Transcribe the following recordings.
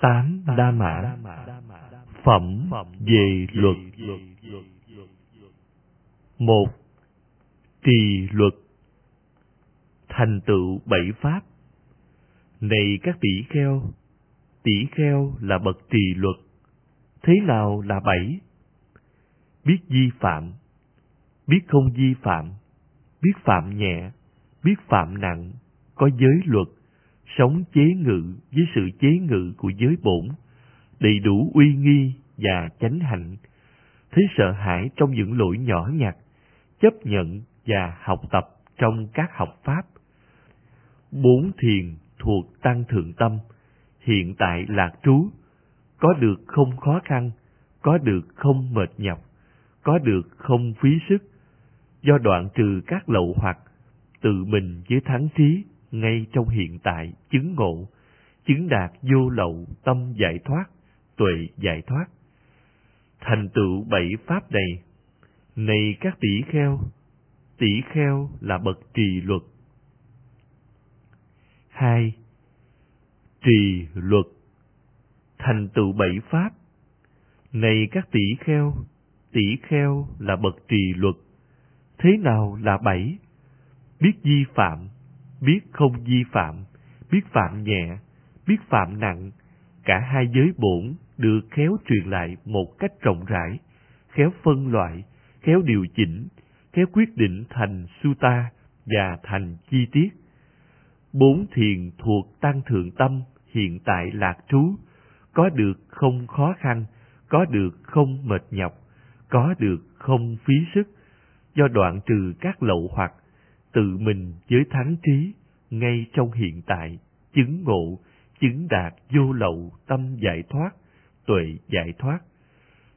Tám Đa Mã. Phẩm về luật. Một Trì luật. Thành tựu bảy pháp. Này các tỷ kheo, tỷ kheo là bậc trì luật. Thế nào là bảy? Biết vi phạm, biết không vi phạm, biết phạm nhẹ, biết phạm nặng, có giới luật, sống chế ngự với sự chế ngự của giới bổn, đầy đủ uy nghi và chánh hạnh, thấy sợ hãi trong những lỗi nhỏ nhặt, chấp nhận và học tập trong các học pháp. Bốn thiền thuộc tăng thượng tâm, hiện tại lạc trú, có được không khó khăn, có được không mệt nhọc, có được không phí sức, do đoạn trừ các lậu hoặc, tự mình với thắng trí ngay trong hiện tại chứng ngộ, chứng đạt vô lậu tâm giải thoát, tuệ giải thoát. Thành tựu bảy pháp này, này các tỷ kheo, tỷ kheo là bậc trì luật. hai Trì luật Thành tựu bảy pháp Này các tỷ kheo, tỷ kheo là bậc trì luật. Thế nào là bảy? Biết vi phạm, biết không vi phạm, biết phạm nhẹ, biết phạm nặng, cả hai giới bổn được khéo truyền lại một cách rộng rãi, khéo phân loại, khéo điều chỉnh, khéo quyết định thành sutta và thành chi tiết. Bốn thiền thuộc tăng thượng tâm hiện tại lạc trú, có được không khó khăn, có được không mệt nhọc, có được không phí sức, do đoạn trừ các lậu hoặc, tự mình với thắng trí, ngay trong hiện tại, chứng ngộ, chứng đạt vô lậu tâm giải thoát, tuệ giải thoát.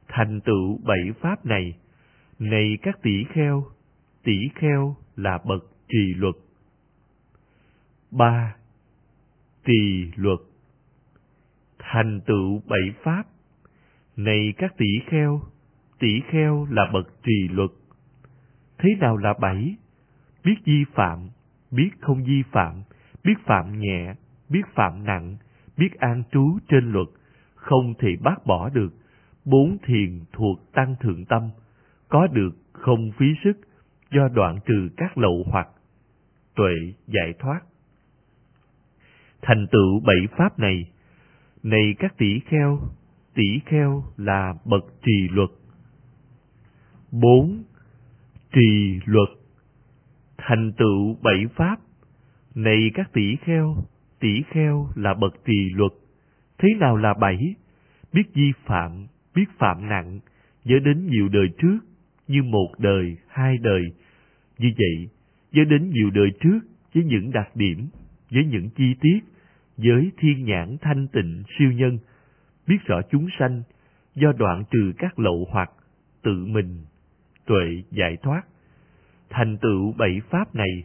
Thành tựu bảy pháp này, này các tỷ kheo, tỷ kheo là bậc trì luật. ba Trì luật Thành tựu bảy pháp, này các tỷ kheo, tỷ kheo là bậc trì luật. Thế nào là bảy? Biết vi phạm, biết không vi phạm, biết phạm nhẹ, biết phạm nặng, biết an trú trên luật, không thì bác bỏ được. Bốn thiền thuộc tăng thượng tâm, có được không phí sức, do đoạn trừ các lậu hoặc, tuệ giải thoát. Thành tựu bảy pháp này, này các tỷ kheo, tỷ kheo là bậc trì luật. bốn Trì luật Thành tựu bảy pháp, này các tỷ kheo, tỷ kheo là bậc trì luật. Thế nào là bảy? Biết vi phạm, biết phạm nặng, nhớ đến nhiều đời trước, như một đời, hai đời. Như vậy, nhớ đến nhiều đời trước với những đặc điểm, với những chi tiết, với thiên nhãn thanh tịnh siêu nhân, biết rõ chúng sanh, do đoạn trừ các lậu hoặc, tự mình, tuệ giải thoát. Thành tựu bảy pháp này,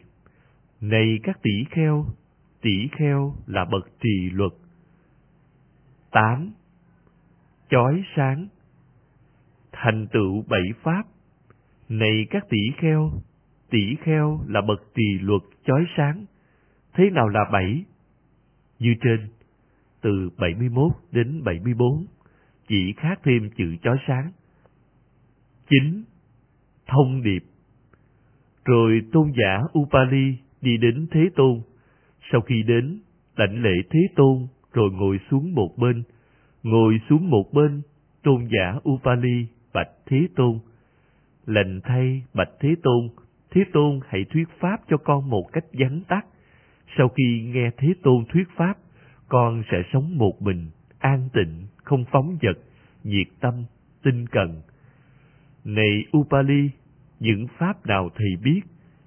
này các tỷ kheo, tỷ kheo là bậc trì luật. tám Chói sáng Thành tựu bảy pháp, này các tỷ kheo, tỷ kheo là bậc trì luật chói sáng. Thế nào là bảy? Như trên, từ 71 đến 74, chỉ khác thêm chữ chói sáng. chín Thông điệp rồi tôn giả Upali đi đến Thế Tôn. Sau khi đến, đảnh lễ Thế Tôn rồi ngồi xuống một bên. Ngồi xuống một bên, tôn giả Upali bạch Thế Tôn. Lành thay bạch Thế Tôn, Thế Tôn hãy thuyết pháp cho con một cách vắn tắt. Sau khi nghe Thế Tôn thuyết pháp, con sẽ sống một mình, an tịnh, không phóng vật, nhiệt tâm, tinh cần. Này Upali, những pháp nào thầy biết,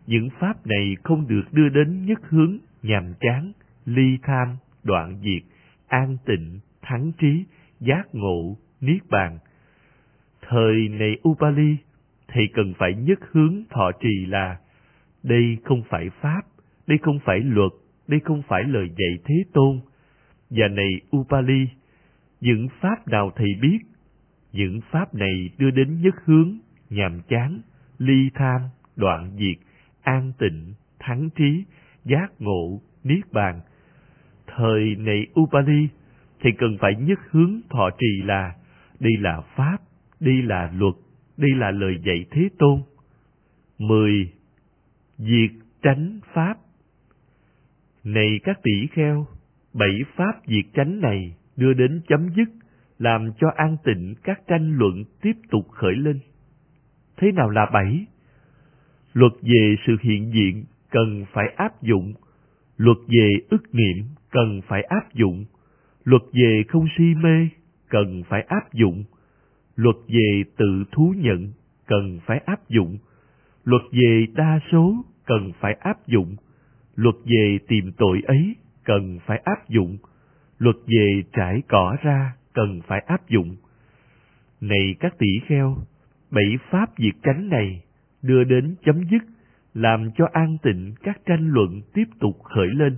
những pháp này không được đưa đến nhất hướng, nhàm chán, ly tham, đoạn diệt, an tịnh, thắng trí, giác ngộ, niết bàn. Thời này Upali, thầy cần phải nhất hướng thọ trì là đây không phải pháp, đây không phải luật, đây không phải lời dạy Thế Tôn. Và này Upali, những pháp nào thầy biết, những pháp này đưa đến nhất hướng, nhàm chán, ly tham, đoạn diệt, an tịnh, thắng trí, giác ngộ, niết bàn. Thời này Upali, thì cần phải nhất hướng thọ trì là đây là pháp, đây là luật, đây là lời dạy Thế Tôn. 10. Diệt tránh pháp Này các tỷ kheo, bảy pháp diệt tránh này đưa đến chấm dứt, làm cho an tịnh các tranh luận tiếp tục khởi lên. Thế nào là bảy? Luật về sự hiện diện cần phải áp dụng, luật về ức niệm cần phải áp dụng, luật về không si mê cần phải áp dụng, luật về tự thú nhận cần phải áp dụng, luật về đa số cần phải áp dụng, luật về tìm tội ấy cần phải áp dụng, luật về trải cỏ ra cần phải áp dụng. Này các tỷ kheo, bảy pháp diệt cánh này đưa đến chấm dứt, làm cho an tịnh các tranh luận tiếp tục khởi lên.